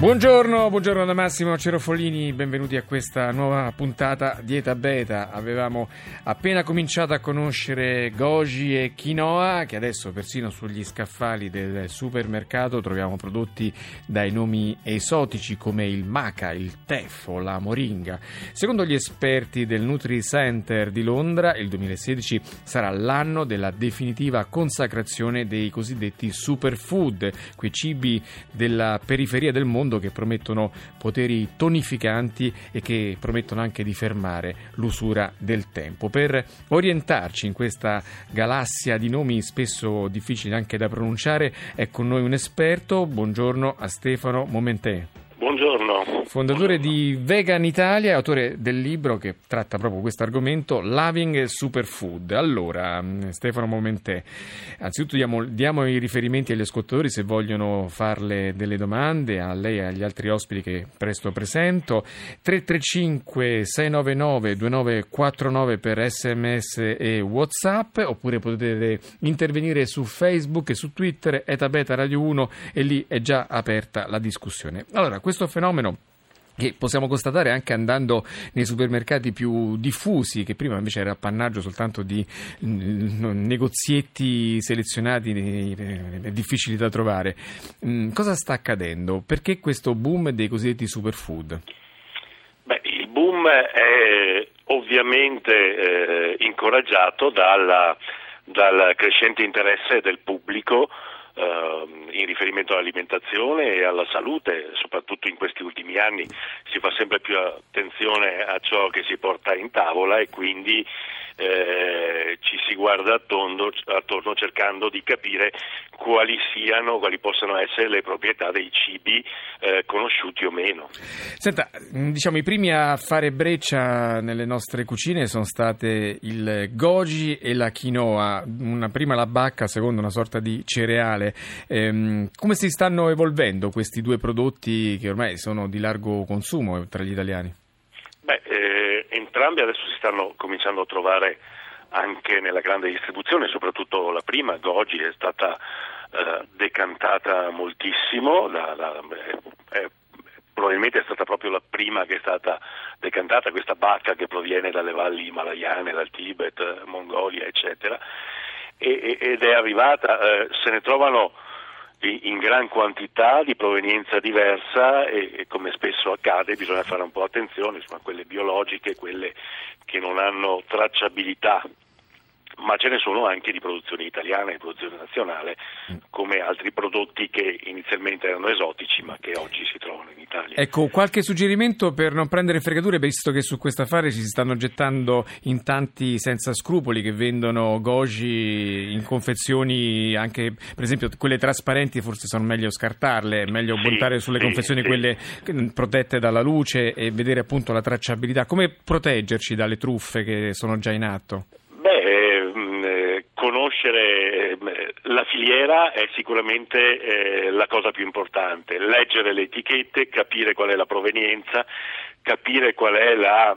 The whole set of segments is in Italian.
Buongiorno, buongiorno da Massimo Cerofolini, benvenuti a questa nuova puntata di Eta Beta. Avevamo appena cominciato a conoscere goji e quinoa, che adesso persino sugli scaffali del supermercato troviamo prodotti dai nomi esotici come il maca, il teffo, la moringa. Secondo gli esperti del Nutri Center di Londra, il 2016 sarà l'anno della definitiva consacrazione dei cosiddetti superfood, quei cibi della periferia del mondo mondo che promettono poteri tonificanti e che promettono anche di fermare l'usura del tempo. Per orientarci in questa galassia di nomi spesso difficili anche da pronunciare è con noi un esperto. Buongiorno a Stefano Momentè. Buongiorno. Fondatore di Vegan Italia autore del libro che tratta proprio questo argomento, Loving Superfood. Allora, Stefano Momentè, anzitutto diamo, diamo, i riferimenti agli ascoltatori se vogliono farle delle domande a lei e agli altri ospiti che presto presento. 335 699 2949 per sms e whatsapp oppure potete intervenire su Facebook e su Twitter, etabeta radio 1 e lì è già aperta la discussione. Allora, questo fenomeno che possiamo constatare anche andando nei supermercati più diffusi, che prima invece era appannaggio soltanto di mm, negozietti selezionati eh, difficili da trovare. Mm, cosa sta accadendo? Perché questo boom dei cosiddetti superfood? Beh, il boom è ovviamente eh, incoraggiato dalla, dal crescente interesse del pubblico in riferimento all'alimentazione e alla salute, soprattutto in questi ultimi anni si fa sempre più attenzione a ciò che si porta in tavola e quindi eh, ci si guarda attorno, attorno, cercando di capire quali siano, quali possano essere le proprietà dei cibi eh, conosciuti o meno. Senta, diciamo i primi a fare breccia nelle nostre cucine sono state il goji e la quinoa, una prima la bacca, seconda una sorta di cereale. Ehm, come si stanno evolvendo questi due prodotti che ormai sono di largo consumo tra gli italiani? Beh, eh, entrambi adesso si stanno cominciando a trovare anche nella grande distribuzione, soprattutto la prima, Goji, è stata eh, decantata moltissimo, la, la, eh, probabilmente è stata proprio la prima che è stata decantata, questa bacca che proviene dalle valli himalayane, dal Tibet, Mongolia, eccetera, e, ed è arrivata, eh, se ne trovano in gran quantità di provenienza diversa e, e, come spesso accade bisogna fare un po' attenzione, insomma quelle biologiche, quelle che non hanno tracciabilità ma ce ne sono anche di produzione italiana e di produzione nazionale, come altri prodotti che inizialmente erano esotici ma che oggi si trovano in Italia. Ecco, qualche suggerimento per non prendere fregature, visto che su questo affare ci si stanno gettando in tanti senza scrupoli che vendono goji in confezioni, anche per esempio quelle trasparenti forse sono meglio scartarle, è meglio sì, buttare sulle sì, confezioni sì. quelle protette dalla luce e vedere appunto la tracciabilità. Come proteggerci dalle truffe che sono già in atto? Conoscere eh, la filiera è sicuramente eh, la cosa più importante, leggere le etichette, capire qual è la provenienza, capire qual è la,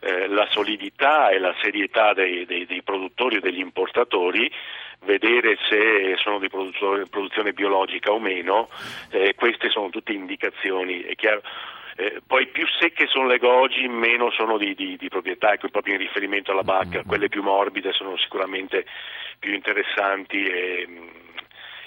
eh, la solidità e la serietà dei, dei, dei produttori o degli importatori vedere se sono di produzione biologica o meno, eh, queste sono tutte indicazioni. È chiaro, eh, poi più secche sono le goji, meno sono di, di, di proprietà, ecco, proprio in riferimento alla bacca, mm-hmm. quelle più morbide sono sicuramente più interessanti e,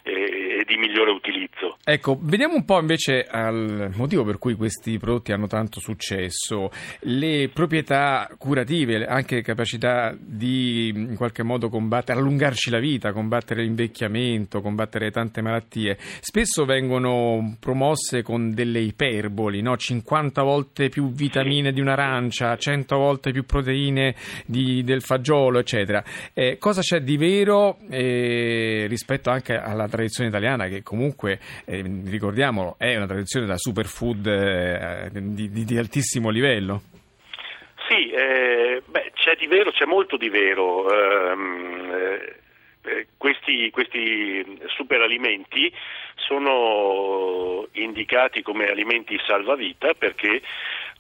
e, di migliore utilizzo. Ecco, vediamo un po' invece al motivo per cui questi prodotti hanno tanto successo, le proprietà curative, anche capacità di in qualche modo combattere, allungarci la vita, combattere l'invecchiamento, combattere tante malattie, spesso vengono promosse con delle iperboli, no? 50 volte più vitamine di un'arancia, 100 volte più proteine di, del fagiolo, eccetera. Eh, cosa c'è di vero eh, rispetto anche alla tradizione italiana che comunque, eh, ricordiamolo, è una tradizione da superfood eh, di, di, di, altissimo livello. Sì, eh, beh, c'è di vero, c'è molto di vero. Ehm, eh, eh, questi, questi superalimenti sono indicati come alimenti salvavita perché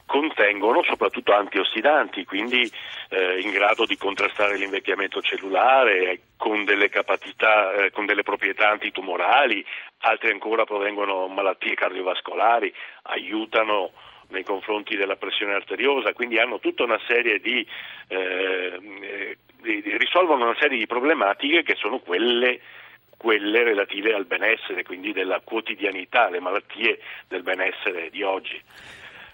contengono soprattutto antiossidanti, quindi eh, in grado di contrastare l'invecchiamento cellulare con delle capacità, eh, con delle proprietà antitumorali, altri ancora provengono malattie cardiovascolari, aiutano nei confronti della pressione arteriosa, quindi hanno tutta una serie di, eh, di, risolvono una serie di problematiche che sono quelle quelle relative al benessere, quindi della quotidianità, le malattie del benessere di oggi.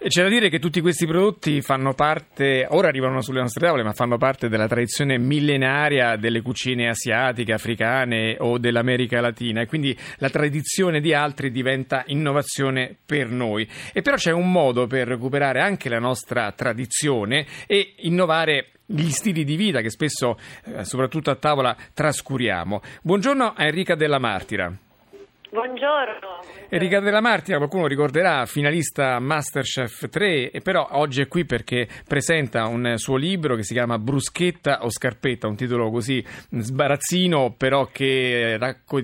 E c'è da dire che tutti questi prodotti fanno parte, ora arrivano sulle nostre tavole, ma fanno parte della tradizione millenaria delle cucine asiatiche, africane o dell'America Latina e quindi la tradizione di altri diventa innovazione per noi. E però c'è un modo per recuperare anche la nostra tradizione e innovare gli stili di vita che spesso, eh, soprattutto a tavola, trascuriamo. Buongiorno a Enrica Della Martira. Buongiorno. Enrica Della Martina, qualcuno ricorderà, finalista Masterchef 3, e però oggi è qui perché presenta un suo libro che si chiama Bruschetta o Scarpetta, un titolo così sbarazzino, però che,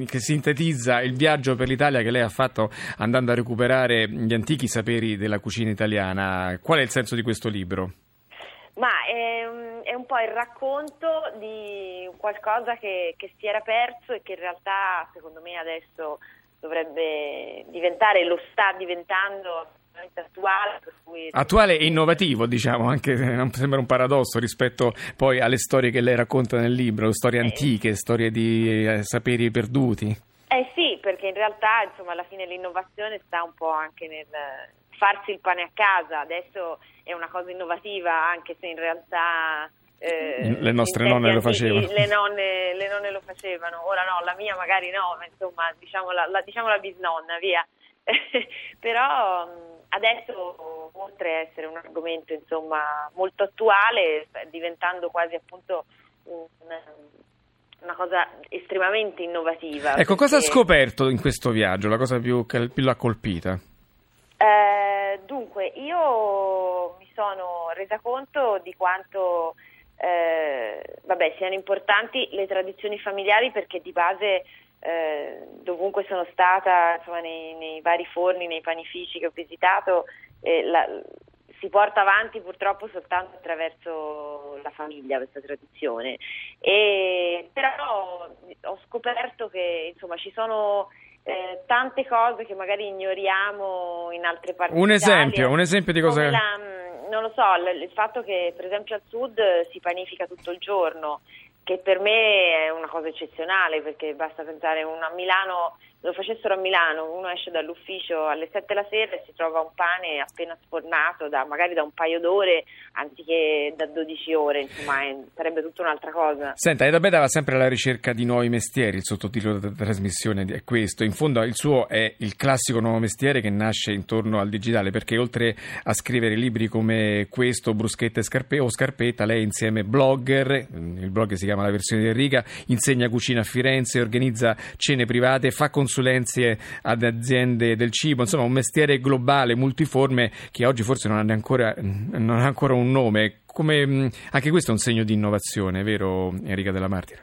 che sintetizza il viaggio per l'Italia che lei ha fatto andando a recuperare gli antichi saperi della cucina italiana. Qual è il senso di questo libro? Ma è, è, un po' il racconto di qualcosa che, che, si era perso e che in realtà secondo me adesso dovrebbe diventare, lo sta diventando attuale. Cui... Attuale e innovativo, diciamo, anche non sembra un paradosso rispetto poi alle storie che lei racconta nel libro, storie eh. antiche, storie di eh, saperi perduti. Eh sì, perché in realtà insomma, alla fine l'innovazione sta un po' anche nel farsi il pane a casa, adesso è una cosa innovativa anche se in realtà eh, le nostre nonne lo facevano. Le nonne, le nonne, lo facevano, ora no, la mia magari no, ma insomma diciamo la, la, diciamo la bisnonna, via. Però adesso, oltre a essere un argomento insomma, molto attuale, sta diventando quasi appunto un, una cosa estremamente innovativa. Ecco, perché... cosa ha scoperto in questo viaggio? La cosa più, che più l'ha colpita? Eh, dunque, io mi sono resa conto di quanto eh, vabbè, siano importanti le tradizioni familiari perché di base eh, dovunque sono stata, insomma, nei, nei, vari forni, nei panifici che ho visitato, eh, la, si porta avanti purtroppo soltanto attraverso la famiglia questa tradizione. E, però ho scoperto che insomma, ci sono eh, tante cose che magari ignoriamo in altre parti un esempio, un esempio di cosa... La, non lo so, il fatto che per esempio al sud si panifica tutto il giorno, che per me è una cosa eccezionale perché basta pensare a Milano lo facessero a Milano, uno esce dall'ufficio alle 7 la sera e si trova un pane appena sfornato, da, magari da un paio d'ore, anziché da 12 ore, insomma, è, sarebbe tutta un'altra cosa. Senta, Eda Beda va sempre alla ricerca di nuovi mestieri, il sottotitolo della trasmissione è questo. In fondo il suo è il classico nuovo mestiere che nasce intorno al digitale, perché oltre a scrivere libri come questo, Bruschetta e Scarpe, o Scarpetta, lei insieme blogger, il blog si chiama La versione di Enrica, insegna cucina a Firenze, organizza cene private, fa consulenza consulenze ad aziende del cibo, insomma un mestiere globale, multiforme che oggi forse non ha, ancora, non ha ancora un nome. Come, anche questo è un segno di innovazione, vero Enrica della Martira?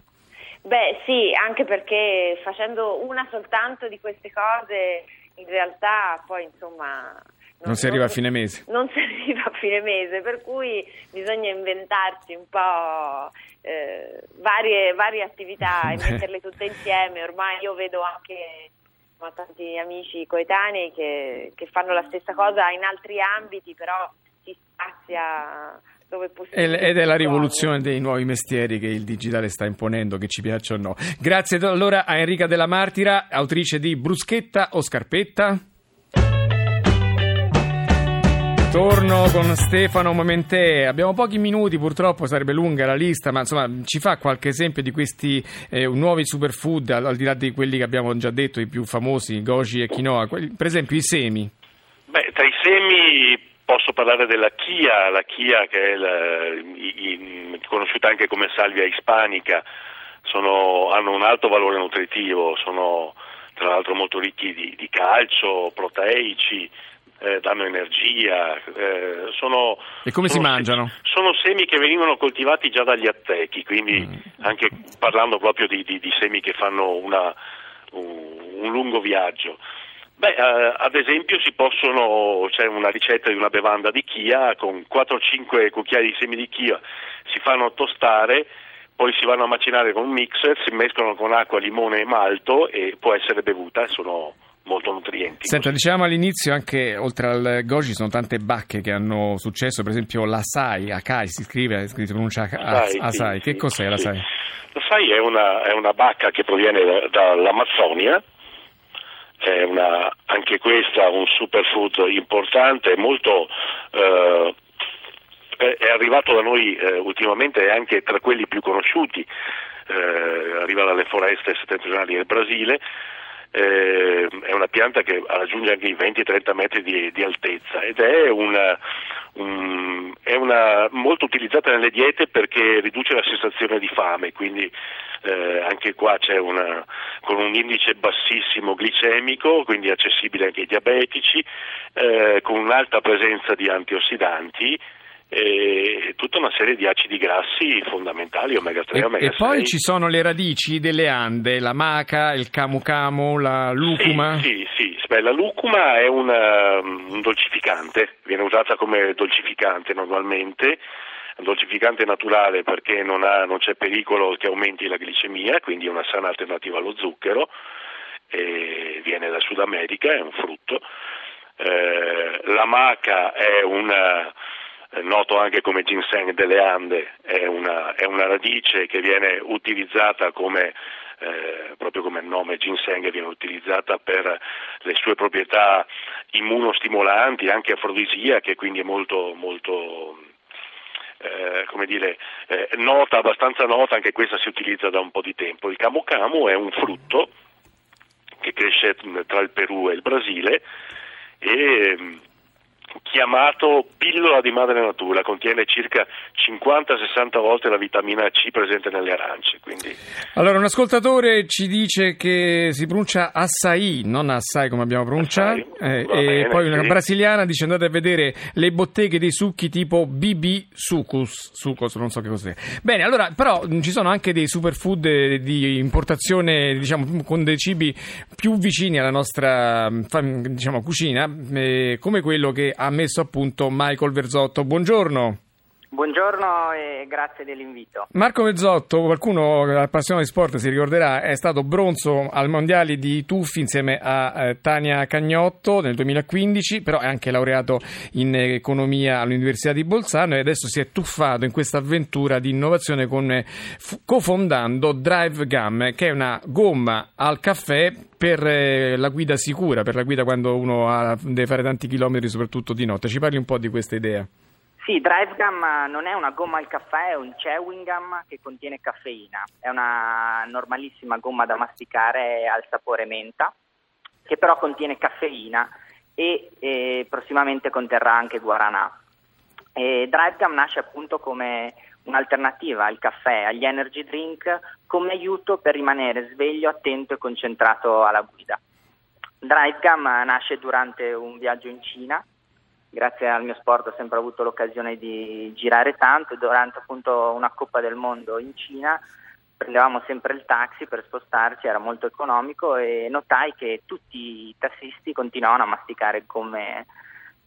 Beh sì, anche perché facendo una soltanto di queste cose in realtà poi insomma non, non si arriva a fine mese. Non si arriva a fine mese, per cui bisogna inventarsi un po' eh, varie, varie, attività e metterle tutte insieme. Ormai io vedo anche ho tanti amici coetanei che, che, fanno la stessa cosa in altri ambiti, però si spazia dove è possibile. Ed è la rivoluzione dei nuovi mestieri che il digitale sta imponendo, che ci piaccia o no. Grazie allora a Enrica Della Martira, autrice di Bruschetta o Scarpetta. Torno con Stefano Momentè. Abbiamo pochi minuti, purtroppo sarebbe lunga la lista, ma insomma ci fa qualche esempio di questi eh, nuovi superfood, al, al, di là di quelli che abbiamo già detto, i più famosi, goji e quinoa, per esempio i semi. Beh, tra i semi posso parlare della chia, la chia che è la, i, i, conosciuta anche come salvia ispanica, sono, hanno un alto valore nutritivo, sono tra l'altro molto ricchi di, di calcio, proteici, eh, danno energia. Eh, sono, e come sono, si mangiano? Sono semi che venivano coltivati già dagli aztechi, quindi mm. anche parlando proprio di, di, di, semi che fanno una, un, un lungo viaggio. Beh, eh, ad esempio si possono, c'è una ricetta di una bevanda di chia con 4-5 cucchiai di semi di chia, si fanno tostare, poi si vanno a macinare con un mixer, si mescolano con acqua, limone e malto e può essere bevuta, sono molto nutrienti. Senta, diciamo all'inizio anche oltre al goji ci sono tante bacche che hanno successo, per esempio l'asai, Akai si scrive, si pronuncia Asai, asai. sì, Che cos'è sì. l'asai? L'asai è una, è una bacca che proviene da- dall'Amazzonia, è una, anche questa un superfood importante, molto... eh, è è arrivato da noi eh, ultimamente anche tra quelli più conosciuti, eh, arriva dalle foreste settentrionali del Brasile, eh, è una pianta che raggiunge anche i 20-30 metri di, di altezza ed è, una, un- è una- molto utilizzata nelle diete perché riduce la sensazione di fame, quindi eh, anche qua c'è una, con un indice bassissimo glicemico, quindi accessibile anche ai diabetici, eh, con un'alta presenza di antiossidanti e tutta una serie di acidi grassi fondamentali, omega 3 E, omega e poi 6. ci sono le radici delle ande, la maca, il camu camu, la lucuma. Sì, sì, sì. Beh, la lucuma è una- un dolcificante, viene usata come dolcificante normalmente, un dolcificante naturale perché non, ha- non c'è pericolo che aumenti la glicemia, quindi è una sana alternativa allo zucchero, viene dal Sud America, è un frutto. Eh, la maca è una, noto anche come ginseng delle Ande, è una, è una radice che viene utilizzata come, eh, proprio come nome ginseng, viene utilizzata per le sue proprietà immunostimolanti, anche afrodisiache, quindi è molto, molto eh, come dire, eh, nota, abbastanza nota, anche questa si utilizza da un po' di tempo. Il camu camu è un frutto che cresce tra il Perù e il Brasile e mm, chiamato pillola di madre natura, contiene circa 50-60 volte la vitamina C presente nelle arance, quindi Allora, un ascoltatore ci dice che si pronuncia assai, non assai come abbiamo pronunciato. Eh, va e bene, poi una sì. brasiliana dice andate a vedere le botteghe dei succhi tipo BB Sucus, Sucos, non so che cos'è. Bene, allora, però mh, ci sono anche dei superfood eh, di importazione, diciamo, con dei cibi più vicini alla nostra fam- diciamo, cucina, eh, come quello che ha messo a punto Michael Verzotto. Buongiorno. Buongiorno e grazie dell'invito. Marco Mezzotto, qualcuno appassionato di sport si ricorderà, è stato bronzo al mondiali di tuffi insieme a eh, Tania Cagnotto nel 2015, però è anche laureato in economia all'Università di Bolzano e adesso si è tuffato in questa avventura di innovazione con, eh, cofondando Drive Gum, che è una gomma al caffè per eh, la guida sicura, per la guida quando uno ha- deve fare tanti chilometri, soprattutto di notte. Ci parli un po' di questa idea? Sì, Drive Gum non è una gomma al caffè, è un chewing gum che contiene caffeina. È una normalissima gomma da masticare al sapore menta, che però contiene caffeina e, e prossimamente conterrà anche guaranà. E Drive Gum nasce appunto come un'alternativa al caffè, agli energy drink, come aiuto per rimanere sveglio, attento e concentrato alla guida. Drive Gum nasce durante un viaggio in Cina grazie al mio sport ho sempre avuto l'occasione di girare tanto durante appunto una Coppa del Mondo in Cina prendevamo sempre il taxi per spostarci, era molto economico e notai che tutti i tassisti continuavano a masticare gomme,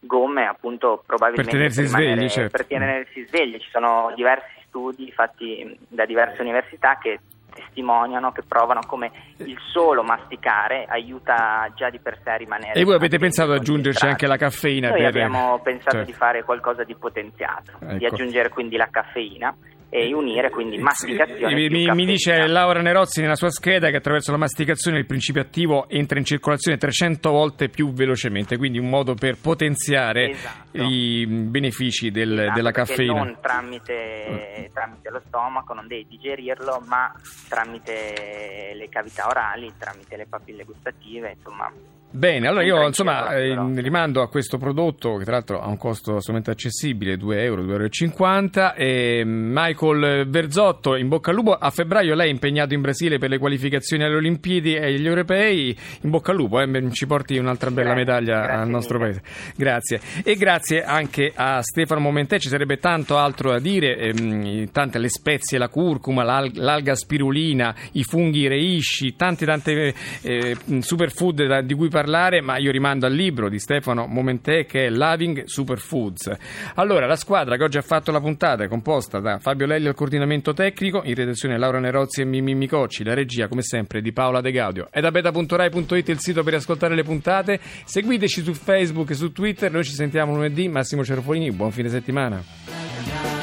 gomme appunto probabilmente Per tenersi rimanere- svegli, certo. per tenersi svegli. Ci sono diversi studi fatti da diverse università che testimoniano, che provano come il solo masticare aiuta già di per sé a rimanere E voi avete pensato ad aggiungerci anche la caffeina? Noi per- abbiamo pensato Certo. di fare qualcosa di potenziato, di Ecco. aggiungere quindi la caffeina e unire quindi masticazione più mi, mi dice. Laura Nerozzi nella sua scheda che attraverso la masticazione il principio attivo entra in circolazione 300 volte più velocemente, quindi un modo per potenziare Esatto. i benefici del- Esatto, della caffeina. Non tramite, tramite lo stomaco, non devi digerirlo, ma tramite le cavità orali, tramite le papille gustative, insomma. Bene, allora io insomma eh, rimando a questo prodotto che tra l'altro ha un costo assolutamente accessibile, 2 euro, 2,50 euro. E Michael Verzotto, in bocca al lupo, a febbraio lei è impegnato in Brasile per le qualificazioni alle Olimpiadi e agli europei, in bocca al lupo, eh, ci porti un'altra bella Grazie, medaglia grazie al nostro mille. paese. Grazie. E grazie anche a Stefano Momentè, ci sarebbe tanto altro da dire, ehm, tante le spezie, la curcuma, l'al- l'alga spirulina, i funghi reishi, tante tante eh, superfood da- di cui parlare, ma io rimando al libro di Stefano Momentè che è Loving Superfoods. Allora, la squadra che oggi ha fatto la puntata è composta da Fabio Lelli al coordinamento tecnico, in redazione Laura Nerozzi e Mimmi Micocci, la regia come sempre di Paola De Gaudio. È da beta.rai.it il sito per ascoltare le puntate. Seguiteci su Facebook e su Twitter, noi ci sentiamo lunedì. Massimo Cerofolini, buon fine settimana.